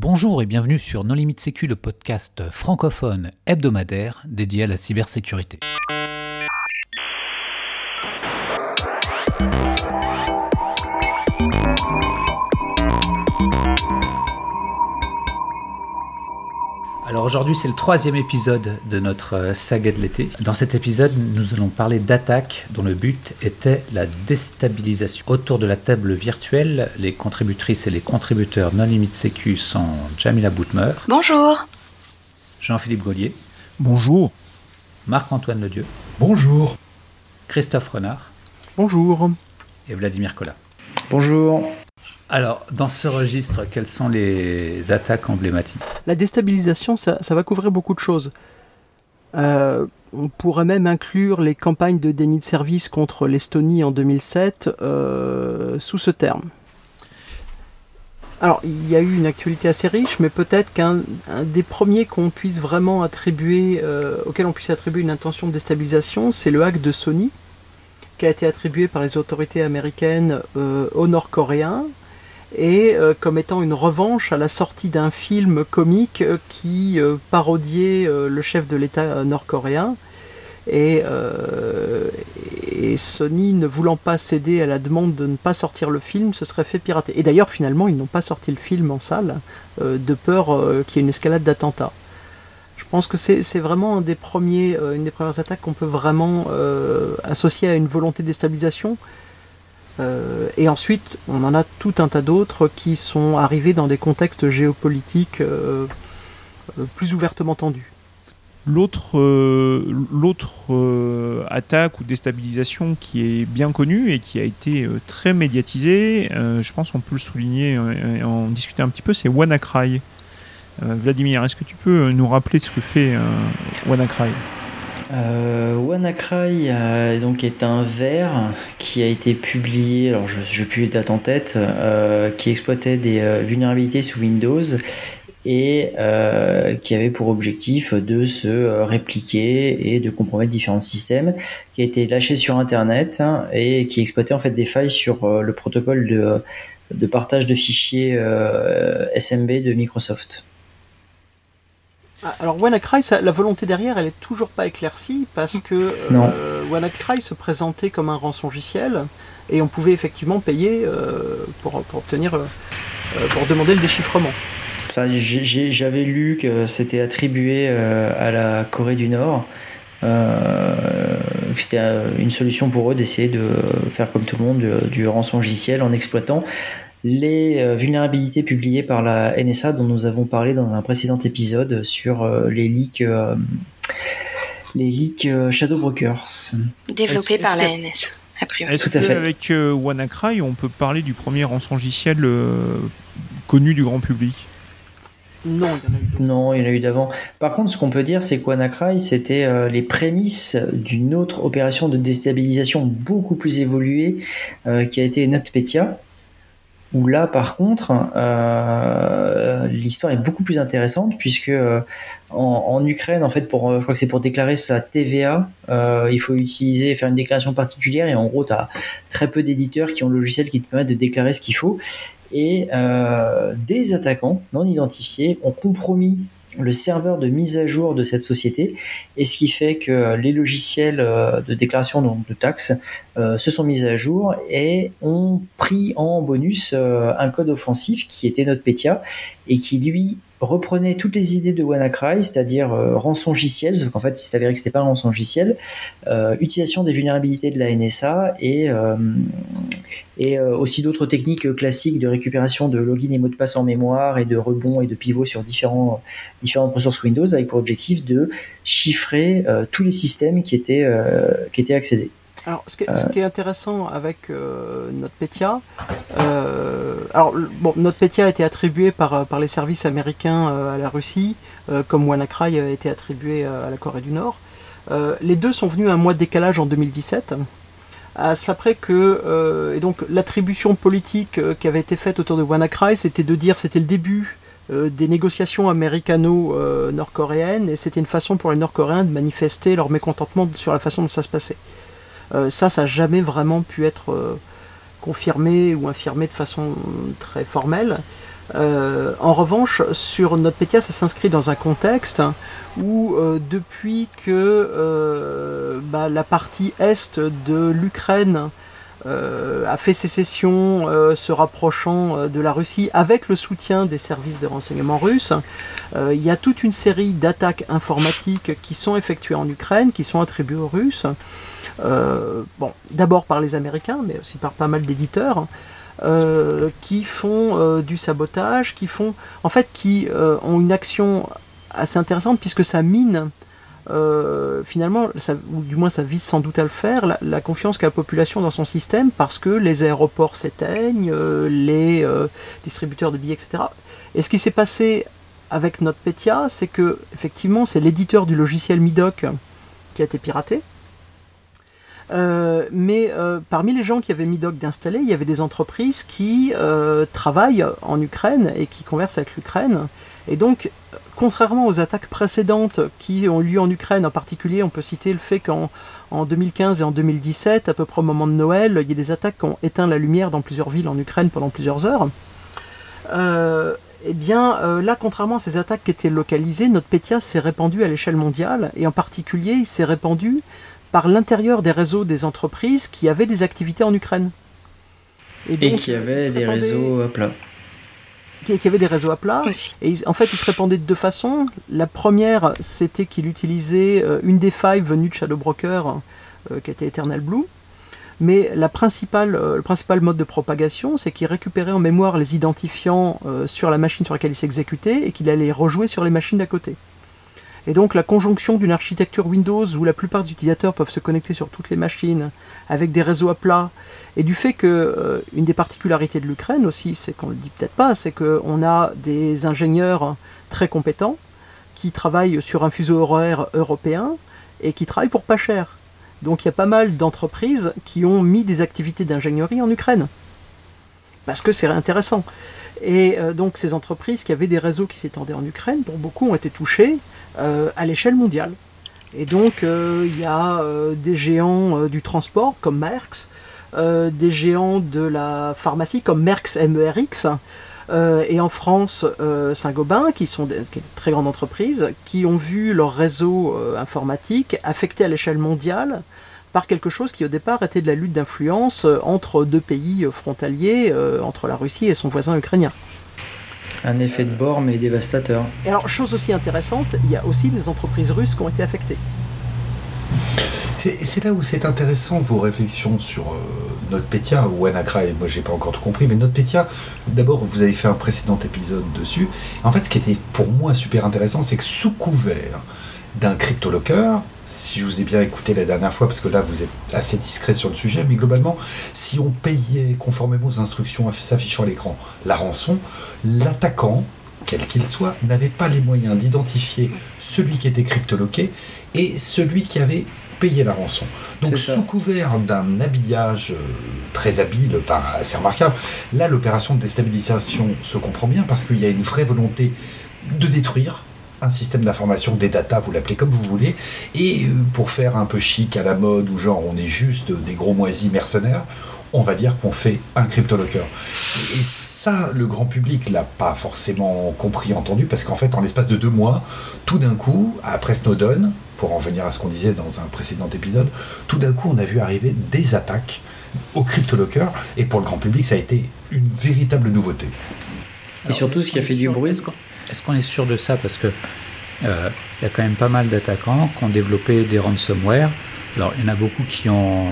Bonjour et bienvenue sur Non Limite Sécu, le podcast francophone hebdomadaire dédié à la cybersécurité. Alors aujourd'hui c'est le troisième épisode de notre euh, saga de l'été. Dans cet épisode nous allons parler d'attaques dont le but était la déstabilisation. Autour de la table virtuelle, les contributrices et les contributeurs non limite sécu sont Jamila Boutmer. Bonjour. Jean-Philippe Gaulier. Bonjour. Marc-Antoine Ledieu. Bonjour. Christophe Renard. Bonjour. Et Vladimir Collat. Bonjour. Alors, dans ce registre, quelles sont les attaques emblématiques? La déstabilisation, ça, va couvrir beaucoup de choses. Euh, on pourrait même inclure les campagnes de déni de service contre l'Estonie en 2007 euh, sous ce terme. Alors, il y a eu une actualité assez riche, mais peut-être qu'un des premiers qu'on puisse vraiment attribuer, euh, on puisse attribuer une intention de déstabilisation, c'est le hack de Sony, qui a été attribué par les autorités américaines aux Nord-Coréens, et euh, comme étant une revanche à la sortie d'un film comique euh, qui euh, parodiait le chef de l'État nord-coréen. Et, Sony, ne voulant pas céder à la demande de ne pas sortir le film, se serait fait pirater. Et d'ailleurs, finalement, ils n'ont pas sorti le film en salle, de peur qu'il y ait une escalade d'attentats. Je pense que c'est vraiment des premiers, une des premières attaques qu'on peut vraiment associer à une volonté de déstabilisation. Euh, et ensuite, on en a tout un tas d'autres qui sont arrivés dans des contextes géopolitiques euh, euh, plus ouvertement tendus. L'autre, attaque ou déstabilisation qui est bien connue et qui a été très médiatisée, je pense qu'on peut le souligner et en discuter un petit peu, c'est WannaCry. Vladimir, est-ce que tu peux nous rappeler ce que fait WannaCry? Euh, WannaCry euh, donc est un verre qui a été publié, alors je n'ai plus les dates en tête, euh, qui exploitait des vulnérabilités sous Windows et qui avait pour objectif de se répliquer et de compromettre différents systèmes, qui a été lâché sur Internet hein, et qui exploitait en fait des failles sur le protocole de partage de fichiers SMB de Microsoft. Ah, alors WannaCry, la volonté derrière, elle est toujours pas éclaircie parce que euh, WannaCry se présentait comme un rançongiciel et on pouvait effectivement payer euh, pour, obtenir, euh, pour demander le déchiffrement. J'avais lu que c'était attribué à la Corée du Nord. que c'était une solution pour eux d'essayer de faire comme tout le monde du, du rançongiciel en exploitant les euh, vulnérabilités publiées par la NSA dont nous avons parlé dans un précédent épisode sur euh, les leaks euh, les leaks Shadow Brokers développés par la NSA. Est-ce qu'avec WannaCry, on peut parler du premier rançongiciel connu du grand public? Non, il y en a eu Non, il y en a eu d'avant. Par contre, ce qu'on peut dire, c'est que WannaCry, c'était les prémices d'une autre opération de déstabilisation beaucoup plus évoluée qui a été NotPetya où là, par contre, euh, l'histoire est beaucoup plus intéressante puisque euh, en, Ukraine, en fait, pour, je crois que c'est pour déclarer sa TVA, euh, il faut utiliser, faire une déclaration particulière et en gros, tu as très peu d'éditeurs qui ont le logiciel qui te permettent de déclarer ce qu'il faut. Et des attaquants non identifiés ont compromis le serveur de mise à jour de cette société, et ce qui fait que les logiciels euh, de déclaration de taxes euh, se sont mis à jour et ont pris en bonus euh, un code offensif qui était NotPetya et qui lui reprenait toutes les idées de WannaCry, c'est-à-dire euh, rançongiciel, sauf qu'en fait il s'avérait que c'était pas un rançongiciel, euh, utilisation des vulnérabilités de la NSA et, euh, et euh, aussi d'autres techniques classiques de récupération de login et mots de passe en mémoire et de rebond et de pivot sur différents, différentes ressources Windows avec pour objectif de chiffrer tous les systèmes qui étaient, qui étaient accédés. Alors, ce qui, est, intéressant avec euh, NotPetya, euh, alors bon, NotPetya a été attribué par, par les services américains euh, à la Russie, comme WannaCry a été attribué à la Corée du Nord. les deux sont venus à un mois de décalage en 2017. À cela près que, et donc l'attribution politique qui avait été faite autour de WannaCry, c'était de dire c'était le début des négociations américano-nord-coréennes et c'était une façon pour les Nord-Coréens de manifester leur mécontentement sur la façon dont ça se passait. Euh, ça, ça n'a jamais vraiment pu être euh, confirmé ou infirmé de façon très formelle. En revanche, sur NotPetya, ça s'inscrit dans un contexte où depuis que bah, la partie est de l'Ukraine euh, a fait sécession euh, se rapprochant euh, de la Russie avec le soutien des services de renseignement russes. il y a toute une série d'attaques informatiques qui sont effectuées en Ukraine, qui sont attribuées aux Russes. bon, d'abord par les Américains, mais aussi par pas mal d'éditeurs. Qui font du sabotage, qui font, en fait, qui ont une action assez intéressante puisque ça mine euh, finalement, ou du moins ça vise sans doute à le faire, la, confiance qu'a la population dans son système parce que les aéroports s'éteignent, euh, les euh, distributeurs de billets, etc. Et ce qui s'est passé avec NotPetya, c'est que effectivement c'est l'éditeur du logiciel Midoc qui a été piraté. Mais parmi les gens qui avaient Midoc d'installer, il y avait des entreprises qui travaillent en Ukraine et qui conversent avec l'Ukraine. Et donc, contrairement aux attaques précédentes qui ont eu lieu en Ukraine, en particulier, on peut citer le fait qu'en 2015 et en 2017, à peu près au moment de Noël, il y a des attaques qui ont éteint la lumière dans plusieurs villes en Ukraine pendant plusieurs heures. Euh, eh bien, euh, là, contrairement à ces attaques qui étaient localisées, notre Petya s'est répandu à l'échelle mondiale, et en particulier, il s'est répandu par l'intérieur des réseaux des entreprises qui avaient des activités en Ukraine. Et, qui avaient des réseaux à plat qui, avait des réseaux à plat. Et en fait, il se répandait de deux façons. La première, c'était qu'il utilisait euh, une des failles venues de Shadow Broker, euh, qui était Eternal Blue. Mais la principale, euh, le principal mode de propagation, c'est qu'il récupérait en mémoire les identifiants sur la machine sur laquelle il s'exécutait et qu'il allait les rejouer sur les machines d'à côté. Et donc la conjonction d'une architecture Windows où la plupart des utilisateurs peuvent se connecter sur toutes les machines avec des réseaux à plat et du fait que euh, une des particularités de l'Ukraine aussi, c'est qu'on le dit peut-être pas, c'est qu'on a des ingénieurs très compétents qui travaillent sur un fuseau horaire européen et qui travaillent pour pas cher. Donc il y a pas mal d'entreprises qui ont mis des activités d'ingénierie en Ukraine. Parce que c'est intéressant. Et euh, donc ces entreprises qui avaient des réseaux qui s'étendaient en Ukraine, pour beaucoup, ont été touchées à l'échelle mondiale. Et donc il y a des géants du transport comme Merckx euh, des géants de la pharmacie comme Merckx MERX. Euh, et en France, euh, Saint-Gobain, qui sont des, très grandes entreprises, qui ont vu leur réseau informatique affecté à l'échelle mondiale par quelque chose qui au départ était de la lutte d'influence entre deux pays frontaliers, entre la Russie et son voisin ukrainien. Un effet de bord mais dévastateur. Et alors, chose aussi intéressante, il y a aussi des entreprises russes qui ont été affectées. C'est là où c'est intéressant vos réflexions sur euh, NotPetya ou WannaCry. Moi, j'ai pas encore tout compris, mais NotPetya, d'abord, vous avez fait un précédent épisode dessus. En fait, ce qui était pour moi super intéressant, c'est que sous couvert d'un cryptolocker, si je vous ai bien écouté la dernière fois, parce que là vous êtes assez discret sur le sujet, mais globalement, si on payait conformément aux instructions s'affichant à l'écran la rançon, l'attaquant, quel qu'il soit, n'avait pas les moyens d'identifier celui qui était cryptoloqué et celui qui avait payer la rançon. Donc sous couvert d'un habillage euh, très habile, enfin assez remarquable, là l'opération de déstabilisation se comprend bien parce qu'il y a une vraie volonté de détruire un système d'information, des data, vous l'appelez comme vous voulez, et euh, pour faire un peu chic à la mode, ou genre on est juste des gros moisis mercenaires, on va dire qu'on fait un cryptolocker. Et ça, le grand public l'a pas forcément compris, entendu, parce qu'en fait, en l'espace de deux mois, tout d'un coup, après Snowden, pour en venir à ce qu'on disait dans un précédent épisode, tout d'un coup on a vu arriver des attaques au CryptoLocker et pour le grand public ça a été une véritable nouveauté. Et surtout ce qui a fait du bruit. Est-ce qu'on est sûr de ça Parce que euh, il y a quand même pas mal d'attaquants qui ont développé des ransomware. Alors il y en a beaucoup qui ont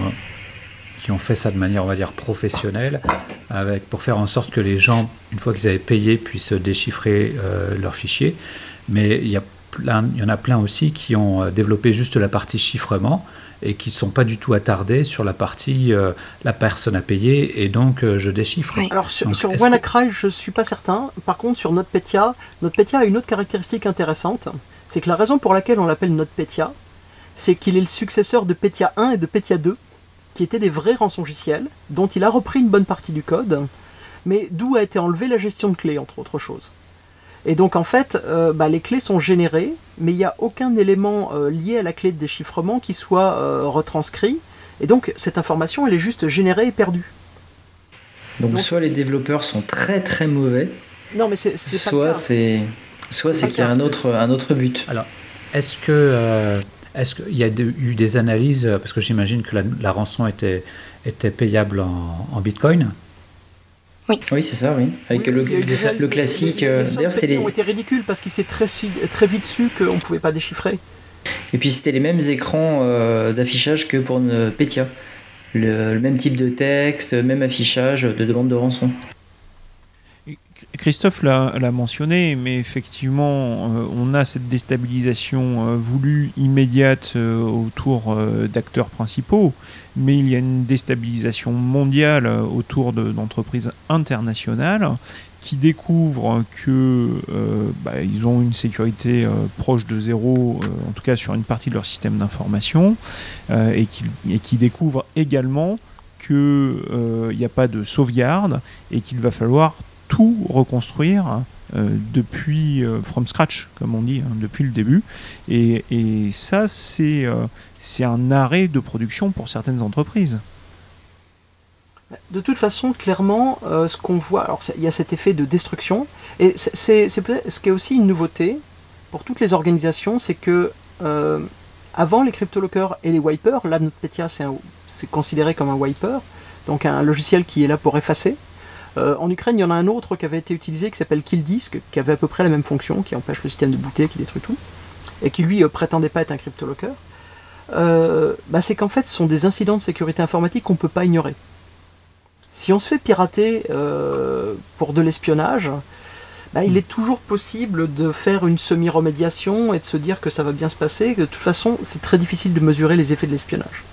qui ont fait ça de manière, on va dire, professionnelle, avec, pour faire en sorte que les gens, une fois qu'ils avaient payé, puissent déchiffrer euh, leurs fichiers. Mais il y a il y en a plein aussi qui ont euh, développé juste la partie chiffrement et qui ne sont pas du tout attardés sur la partie euh, la personne a payé et donc euh, je déchiffre. Alors sur, WannaCry, je ne suis pas certain. Par contre, sur NotPetya, NotPetya a une autre caractéristique intéressante. C'est que la raison pour laquelle on l'appelle NotPetya, c'est qu'il est le successeur de Petya 1 et de Petya 2, qui étaient des vrais rançongiciels, dont il a repris une bonne partie du code, mais d'où a été enlevée la gestion de clés, entre autres choses. Et donc en fait, euh, bah, les clés sont générées, mais il n'y a aucun élément euh, lié à la clé de déchiffrement qui soit euh, retranscrit. Et donc cette information, elle est juste générée et perdue. Donc, soit les développeurs sont très très mauvais, Non, mais c'est soit c'est soit c'est qu'il y a un autre un autre but. Alors, est-ce que est-ce qu'il y a eu des analyses parce que j'imagine que la, rançon était était payable en, Bitcoin. Oui, oui c'est ça, oui. Avec le, le, classique. D'ailleurs, c'est les. ont été ridicules parce qu'il s'est très, très vite su qu'on ne pouvait pas déchiffrer. Et puis c'était les mêmes écrans euh, d'affichage que pour une Petya. Le, même type de texte, même affichage de demande de rançon. Christophe l'a mentionné, mais effectivement, euh, on a cette déstabilisation euh, voulue immédiate autour d'acteurs principaux, mais il y a une déstabilisation mondiale autour d'entreprises internationales qui découvrent que euh, bah, ils ont une sécurité euh, proche de zéro, euh, en tout cas sur une partie de leur système d'information, et qui découvrent également qu'il n'y a pas de sauvegarde et qu'il va falloir tout reconstruire depuis from scratch, comme on dit, hein, depuis le début. Et, ça, c'est c'est un arrêt de production pour certaines entreprises. De toute façon, clairement, euh, ce qu'on voit, alors il y a cet effet de destruction, et c'est ce qui est aussi une nouveauté pour toutes les organisations, c'est que euh, avant les cryptolockers et les wipers, là NotPetya c'est considéré comme un wiper, donc un logiciel qui est là pour effacer. Euh, en Ukraine, il y en a un autre qui avait été utilisé qui s'appelle KillDisk, qui avait à peu près la même fonction, qui empêche le système de booter, qui détruit tout, et qui lui prétendait pas être un cryptolocker. Bah, c'est qu'en fait, ce sont des incidents de sécurité informatique qu'on ne peut pas ignorer. Si on se fait pirater euh, pour de l'espionnage, bah, il est toujours possible de faire une semi-remédiation et de se dire que ça va bien se passer. de toute façon, c'est très difficile de mesurer les effets de l'espionnage.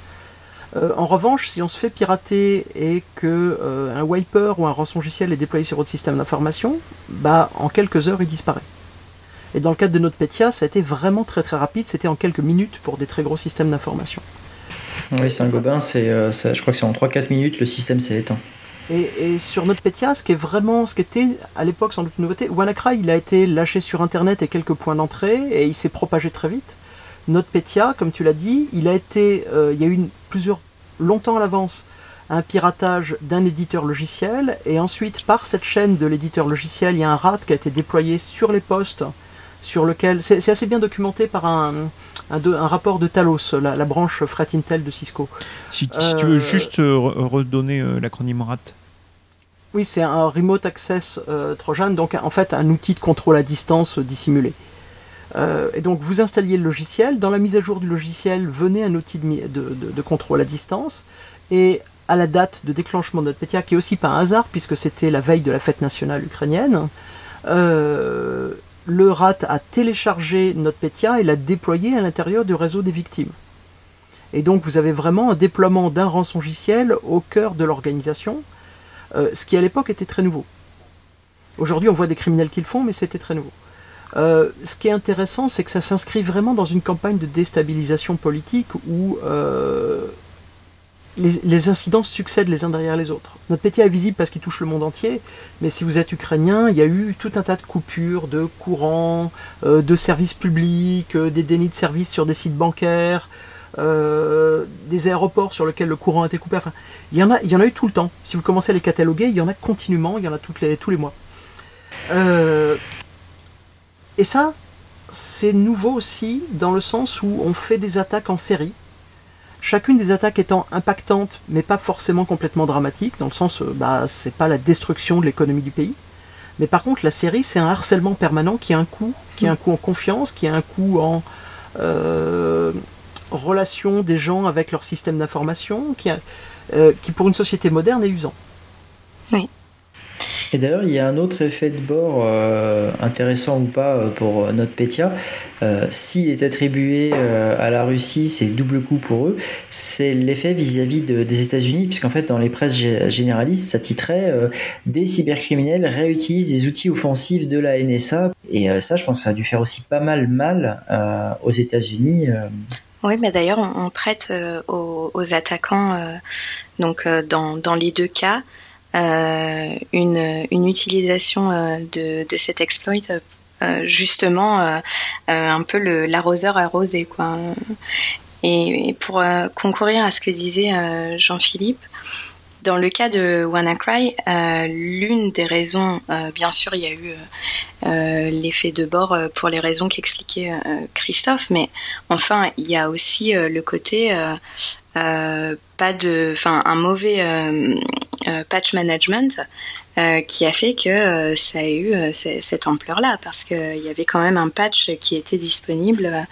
Euh, en revanche, si on se fait pirater et que euh, un wiper ou un rançongiciel est déployé sur votre système d'information, bah, en quelques heures, il disparaît. Et dans le cadre de notre Petya, ça a été vraiment très très rapide, c'était en quelques minutes pour des très gros systèmes d'information. Oui, c'est un gobain, c'est, je crois que c'est en 3-4 minutes, le système s'est éteint. Et, sur NotPetya, ce qui est vraiment, ce qui était à l'époque sans doute une nouveauté, WannaCry, il a été lâché sur Internet et quelques points d'entrée et il s'est propagé très vite. NotPetya, comme tu l'as dit, il a été, euh, il y a eu plusieurs, longtemps à l'avance, un piratage d'un éditeur logiciel et ensuite par cette chaîne de l'éditeur logiciel, il y a un RAT qui a été déployé sur les postes, sur lequel c'est assez bien documenté par un, un, rapport de Talos, la, branche Fret Intel de Cisco. Si, tu veux euh, juste euh, redonner l'acronyme RAT. Oui, c'est un Remote Access Trojan, donc en fait un outil de contrôle à distance dissimulé. Et donc vous installiez le logiciel, dans la mise à jour du logiciel venait un outil de, contrôle à distance, et à la date de déclenchement de notre PTA, qui est aussi pas un hasard, puisque c'était la veille de la fête nationale ukrainienne, le RAT a téléchargé NotPetya et l'a déployé à l'intérieur du réseau des victimes. Et donc vous avez vraiment un déploiement d'un rançongiciel au cœur de l'organisation, euh, ce qui à l'époque était très nouveau. Aujourd'hui on voit des criminels qui le font, mais c'était très nouveau. Euh, ce qui est intéressant, c'est que ça s'inscrit vraiment dans une campagne de déstabilisation politique où euh, les, incidents succèdent les uns derrière les autres. Notre pété est visible parce qu'il touche le monde entier, mais si vous êtes ukrainien, il y a eu tout un tas de coupures de courant, euh, de services publics, des dénis de services sur des sites bancaires, des aéroports sur lesquels le courant a été coupé. Enfin, il y en a, il y en a eu tout le temps. Si vous commencez à les cataloguer, il y en a continuellement, il y en a les, tous les mois. Et ça, c'est nouveau aussi dans le sens où on fait des attaques en série Chacune des attaques étant impactante, mais pas forcément complètement dramatique, dans le sens, euh, bah, c'est pas la destruction de l'économie du pays. Mais par contre, la série, c'est un harcèlement permanent qui a un coût, qui a un coût en confiance, qui a un coût en euh, relation des gens avec leur système d'information, qui, euh, qui pour une société moderne est usant. Oui. Et d'ailleurs, il y a un autre effet de bord euh, intéressant ou pas euh, pour notre Petya. Euh, s'il est attribué à la Russie, c'est double coup pour eux. C'est l'effet vis-à-vis des États-Unis, puisqu'en fait, dans les presses généralistes, ça titrait Des cybercriminels réutilisent des outils offensifs de la NSA. Et ça, je pense que ça a dû faire aussi pas mal mal aux États-Unis. Oui, mais d'ailleurs, on, prête aux, attaquants, donc dans, dans les deux cas, euh, une, une, utilisation euh, de, cet exploit euh, justement un peu l'arroseur arrosé quoi. Et, pour concourir à ce que disait Jean-Philippe, dans le cas de WannaCry, euh, l'une des raisons, euh, bien sûr, il y a eu euh, l'effet de bord pour les raisons qu'expliquait Christophe, mais enfin, il y a aussi le côté pas de, enfin, un mauvais patch management. qui a fait que ça a eu cette ampleur-là, parce qu'il y avait quand même un patch qui était disponible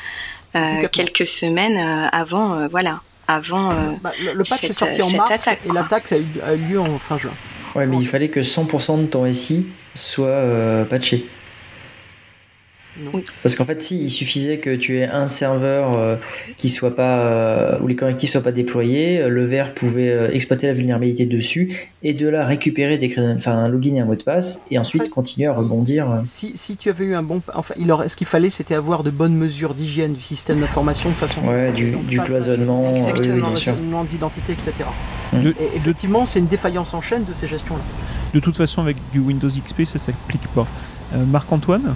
quelques semaines avant, voilà avant euh, bah, le, patch est sorti en mars et l'attaque a, eu lieu en fin juin. Ouais, mais il fallait que 100% de ton SI soit euh, patché. Parce qu'en fait, si il suffisait que tu aies un serveur euh, qui soit pas euh, où les correctifs soient pas déployés, euh, le verre pouvait exploiter la vulnérabilité dessus et de là récupérer des enfin un login et un mot de passe et ensuite continuer à rebondir. Si, si, tu avais eu un bon, enfin, il aurait, ce qu'il fallait, c'était avoir de bonnes mesures d'hygiène du système d'information de façon. Ouais, du, du cloisonnement, bien sûr. d'identité, etc. Mm. et effectivement, c'est une défaillance en chaîne de ces gestions-là. De toute façon, avec du Windows XP, ça s'applique pas. Marc-Antoine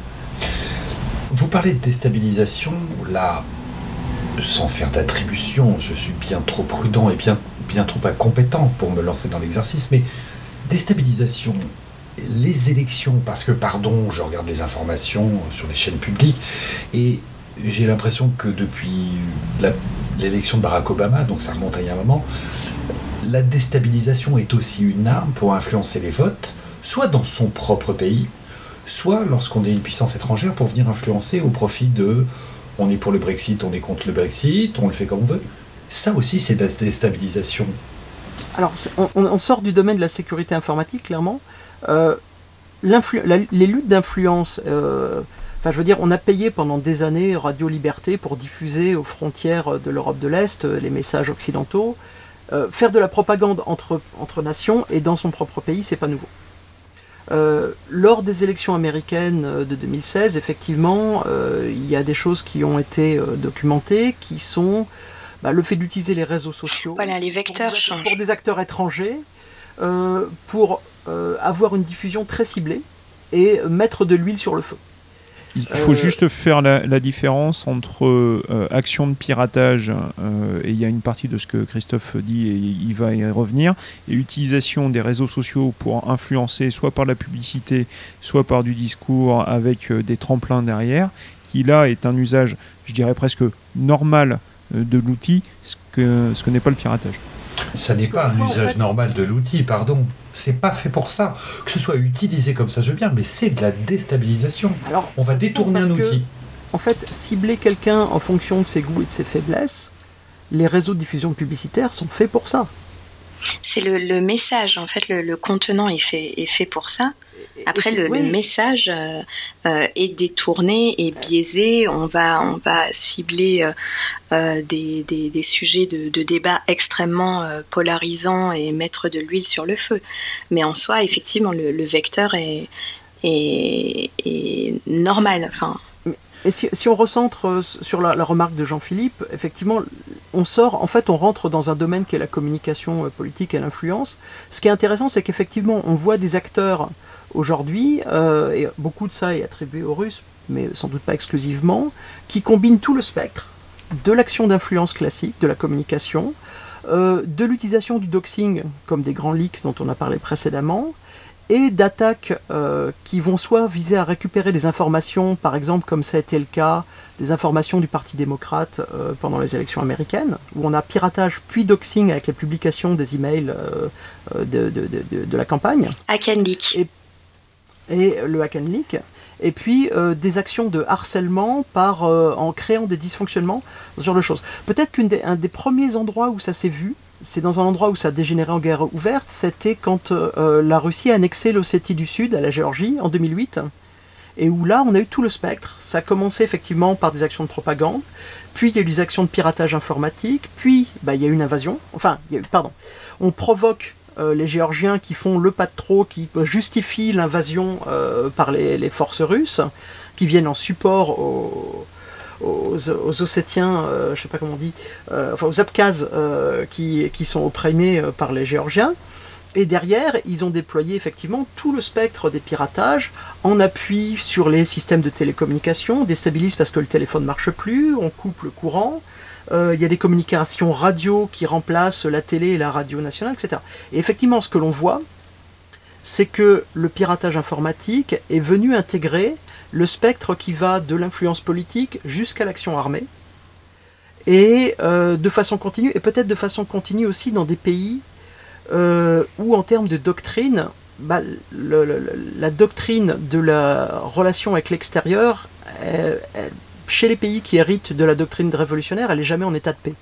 vous parlez de déstabilisation, là, sans faire d'attribution, je suis bien trop prudent et bien, bien trop incompétent pour me lancer dans l'exercice, mais déstabilisation, les élections, parce que, pardon, je regarde les informations sur les chaînes publiques, et j'ai l'impression que depuis l'élection de Barack Obama, donc ça remonte à il y a un moment, la déstabilisation est aussi une arme pour influencer les votes, soit dans son propre pays, soit lorsqu'on est une puissance étrangère pour venir influencer au profit de on est pour le Brexit, on est contre le Brexit, on le fait comme on veut. Ça aussi, c'est de la déstabilisation. Alors, on, sort du domaine de la sécurité informatique, clairement. Euh, les luttes d'influence, euh, enfin, je veux dire, on a payé pendant des années Radio Liberté pour diffuser aux frontières de l'Europe de l'Est les messages occidentaux. Euh, faire de la propagande entre, entre nations et dans son propre pays, c'est pas nouveau. Euh, lors des élections américaines euh, de 2016, effectivement, euh, il y a des choses qui ont été documentées, qui sont bah, le fait d'utiliser les réseaux sociaux voilà, les vecteurs pour, changent. pour des acteurs étrangers, pour avoir une diffusion très ciblée et mettre de l'huile sur le feu. Il faut euh, juste faire la, différence entre euh, action de piratage, euh, et il y a une partie de ce que Christophe dit et il va y revenir, et utilisation des réseaux sociaux pour influencer soit par la publicité, soit par du discours avec des tremplins derrière, qui là est un usage, je dirais presque normal de l'outil, ce que, ce que n'est pas le piratage. Ça n'est pas un usage normal de l'outil, pardon. C'est pas fait pour ça. Que ce soit utilisé comme ça, je veux bien, mais c'est de la déstabilisation. Alors, on va détourner un outil. en fait, cibler quelqu'un en fonction de ses goûts et de ses faiblesses, les réseaux de diffusion publicitaire sont faits pour ça. C'est le, message, en fait, le, contenant est fait, est fait pour ça. Après, le, message euh, euh, est détourné et biaisé. On va, on va cibler euh, des, des, sujets de, débat extrêmement polarisants et mettre de l'huile sur le feu. Mais en soi, effectivement, le, vecteur est, est, normal. Enfin, et si, si, on recentre sur la, la remarque de Jean-Philippe, effectivement, on sort, en fait, on rentre dans un domaine qui est la communication politique et l'influence. Ce qui est intéressant, c'est qu'effectivement, on voit des acteurs aujourd'hui, euh, et beaucoup de ça est attribué aux Russes, mais sans doute pas exclusivement, qui combinent tout le spectre de l'action d'influence classique, de la communication, euh, de l'utilisation du doxing comme des grands leaks dont on a parlé précédemment, et d'attaques euh, qui vont soit viser à récupérer des informations, par exemple comme ça a été le cas des informations du Parti démocrate pendant les élections américaines, où on a piratage puis doxing avec la publication des emails de, de, la campagne. Hack and leak et le hack and leak, et puis euh, des actions de harcèlement par, euh, en créant des dysfonctionnements, ce genre de choses. Peut-être qu'un des, premiers endroits où ça s'est vu, c'est dans un endroit où ça a dégénéré en guerre ouverte, c'était quand euh, la Russie a annexé l'Ossétie du Sud à la Géorgie en 2008, et où là on a eu tout le spectre. Ça a commencé effectivement par des actions de propagande, puis il y a eu des actions de piratage informatique, puis bah, il y a eu une invasion, enfin, pardon, on provoque les Géorgiens qui font le pas de trop, qui justifient l'invasion euh, par les, forces russes, qui viennent en support aux, aux, Ossétiens, euh, je sais pas comment on dit, enfin aux Abkhazes qui, sont opprimés par les Géorgiens. Et derrière, ils ont déployé effectivement tout le spectre des piratages en appui sur les systèmes de télécommunication, déstabilisent parce que le téléphone ne marche plus, on coupe le courant, il y a des communications radio qui remplacent la télé et la radio nationale, etc. Et effectivement, ce que l'on voit, c'est que le piratage informatique est venu intégrer le spectre qui va de l'influence politique jusqu'à l'action armée, et euh, de façon continue, et peut-être de façon continue aussi dans des pays euh, où en termes de doctrine, bah, la doctrine de la relation avec l'extérieur, chez les pays qui héritent de la doctrine révolutionnaire, elle n'est jamais en état de paix.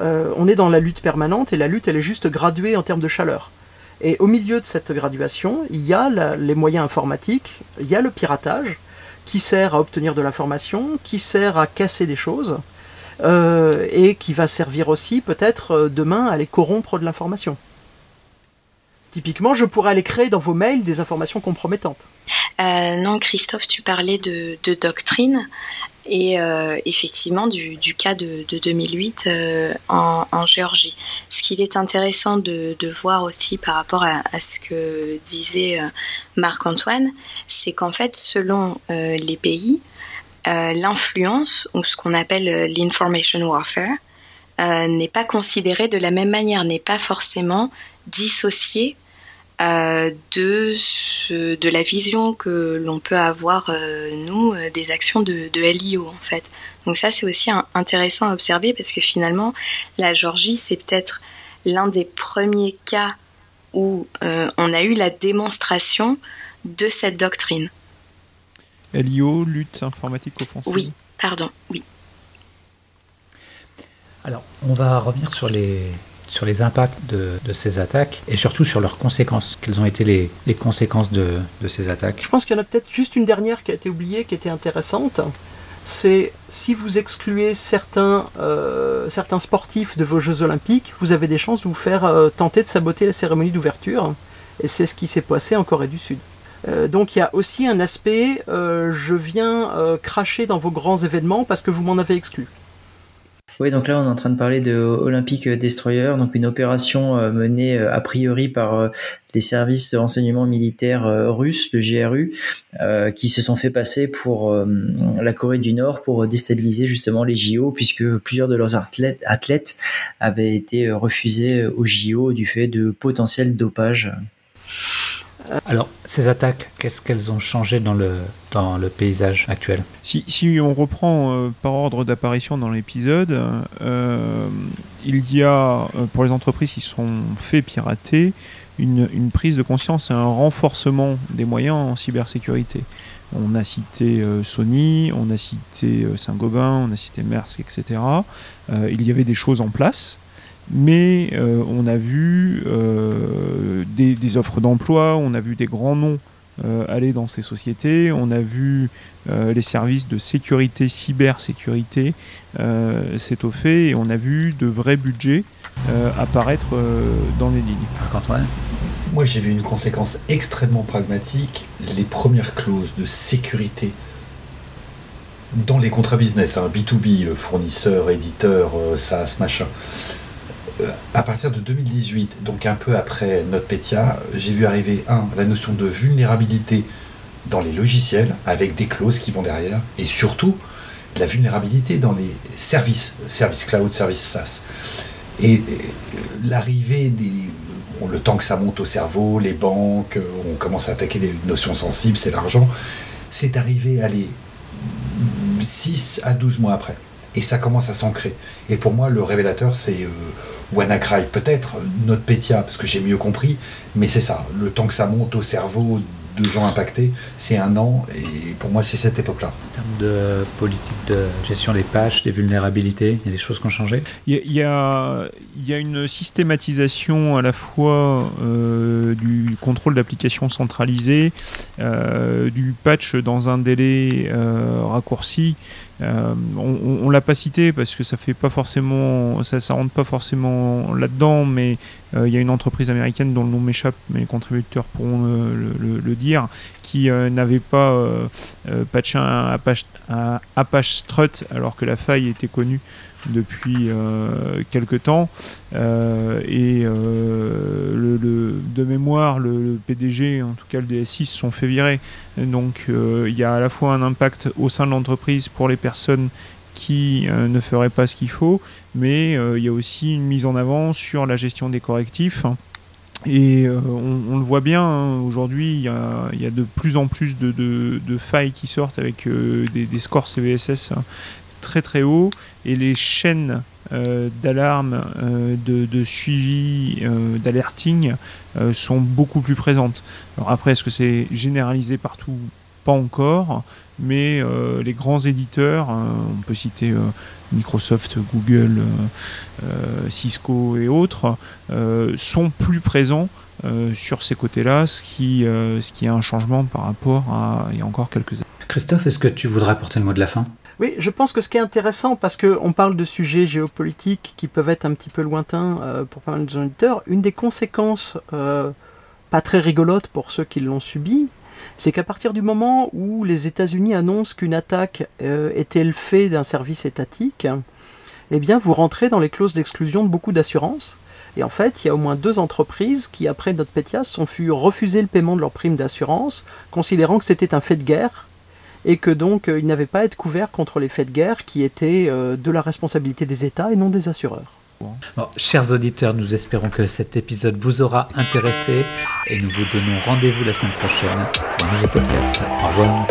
Euh, on est dans la lutte permanente et la lutte elle est juste graduée en termes de chaleur. Et au milieu de cette graduation, il y a les moyens informatiques, il y a le piratage, qui sert à obtenir de l'information, qui sert à casser des choses, euh, et qui va servir aussi peut-être euh, demain à aller corrompre de l'information. Typiquement, je pourrais aller créer dans vos mails des informations compromettantes. Euh, non, Christophe, tu parlais de, doctrine et effectivement du, cas de, 2008 en, Géorgie. Ce qu'il est intéressant de, voir aussi par rapport à, ce que disait Marc-Antoine, c'est qu'en fait, selon les pays, euh, l'influence, ou ce qu'on appelle euh, l'information warfare, euh, n'est pas considérée de la même manière, n'est pas forcément dissociée de, de la vision que l'on peut avoir, nous, des actions de, de, LIO, en fait. Donc ça, c'est aussi intéressant à observer parce que finalement, la Georgie, c'est peut-être l'un des premiers cas où on a eu la démonstration de cette doctrine. LIO, lutte informatique offensive. Oui, pardon, oui. Alors, on va revenir sur les, sur les impacts de, ces attaques et surtout sur leurs conséquences. Quelles ont été les, conséquences de, ces attaques Je pense qu'il y en a peut-être juste une dernière qui a été oubliée, qui était intéressante. C'est si vous excluez certains, euh, certains sportifs de vos Jeux Olympiques, vous avez des chances de vous faire euh, tenter de saboter la cérémonie d'ouverture. Et c'est ce qui s'est passé en Corée du Sud. Euh, donc il y a aussi un aspect, je viens cracher dans vos grands événements parce que vous m'en avez exclu. Oui, donc là on est en train de parler de Olympic Destroyer, donc une opération menée a priori par les services de renseignement militaire russes, le GRU, qui se sont fait passer pour la Corée du Nord pour déstabiliser justement les JO, puisque plusieurs de leurs athlètes, athlètes avaient été refusés aux JO du fait de potentiel dopage. Alors, ces attaques, qu'est-ce qu'elles ont changé dans le, dans le paysage actuel? Si, si, on reprend euh, par ordre d'apparition dans l'épisode, euh, il y a, euh, pour les entreprises qui sont fait pirater, une, une, prise de conscience et un renforcement des moyens en cybersécurité. On a cité Sony, on a cité Saint-Gobain, on a cité Maersk, etc. il y avait des choses en place mais euh, on a vu euh, des, offres d'emploi, on a vu des grands noms euh, aller dans ces sociétés, on a vu les services de sécurité, cybersécurité s'étoffer et on a vu de vrais budgets apparaître dans les lignes. Moi j'ai vu une conséquence extrêmement pragmatique, les premières clauses de sécurité dans les contrats business, hein, B2B, fournisseur, éditeur, SaaS, machin à partir de 2018, donc un peu après NotPetya, j'ai vu arriver, un, la notion de vulnérabilité dans les logiciels, avec des clauses qui vont derrière, et surtout la vulnérabilité dans les services, services cloud, services SaaS. Et l'arrivée des. le temps que ça monte au cerveau, les banques, on commence à attaquer les notions sensibles, c'est l'argent, c'est arrivé à les 6 à 12 mois après. Et ça commence à s'ancrer. Et pour moi, le révélateur, c'est euh, WannaCry peut-être, NotPetya parce que j'ai mieux compris, mais c'est ça, le temps que ça monte au cerveau de gens impactés, c'est un an, et pour moi c'est cette époque-là. En termes de politique de gestion des pages, des vulnérabilités, il y a des choses qui ont changé? Il y a, il y a une systématisation à la fois euh, du contrôle d'application centralisé, euh, du patch dans un délai euh, raccourci, euh, on, l'a pas cité parce que ça fait pas forcément, ça, ça rentre pas forcément là-dedans, mais il y a une entreprise américaine dont le nom m'échappe, mais les contributeurs pourront le, dire, qui euh, n'avait pas patché un Apache, Strut alors que la faille était connue depuis euh, quelques temps. Euh, et euh, le, de mémoire, le, PDG, en tout cas le DSI, se sont fait virer. Donc il y a à la fois un impact au sein de l'entreprise pour les personnes qui ne ferait pas ce qu'il faut, mais il y a aussi une mise en avant sur la gestion des correctifs. Et on, le voit bien, hein, aujourd'hui, il y, a, de plus en plus de, failles qui sortent avec des, scores CVSS très très hauts et les chaînes euh, d'alarme, euh, de, suivi, euh, d'alerting sont beaucoup plus présentes. Alors après, est-ce que c'est généralisé partout? Pas encore, mais les grands éditeurs, on peut citer Microsoft, Google, Cisco et autres, sont plus présents sur ces côtés-là, ce qui, ce qui est un changement par rapport à il y a encore quelques années. Christophe, est-ce que tu voudrais apporter le mot de la fin? Oui, je pense que ce qui est intéressant, parce qu'on parle de sujets géopolitiques qui peuvent être un petit peu lointains euh, pour pas mal de auditeurs, une des conséquences euh, pas très rigolotes pour ceux qui l'ont subi, c'est qu'à partir du moment où les États-Unis annoncent qu'une attaque euh, était le fait d'un service étatique, eh bien vous rentrez dans les clauses d'exclusion de beaucoup d'assurances. Et en fait, il y a au moins deux entreprises qui, après notre pétias, sont fu refuser le paiement de leur prime d'assurance, considérant que c'était un fait de guerre et que donc euh, il n'avait pas à être couvert contre les faits de guerre qui étaient euh, de la responsabilité des États et non des assureurs. Chers auditeurs, nous espérons que cet épisode vous aura intéressé et nous vous donnons rendez-vous la semaine prochaine pour un nouveau podcast. Au revoir.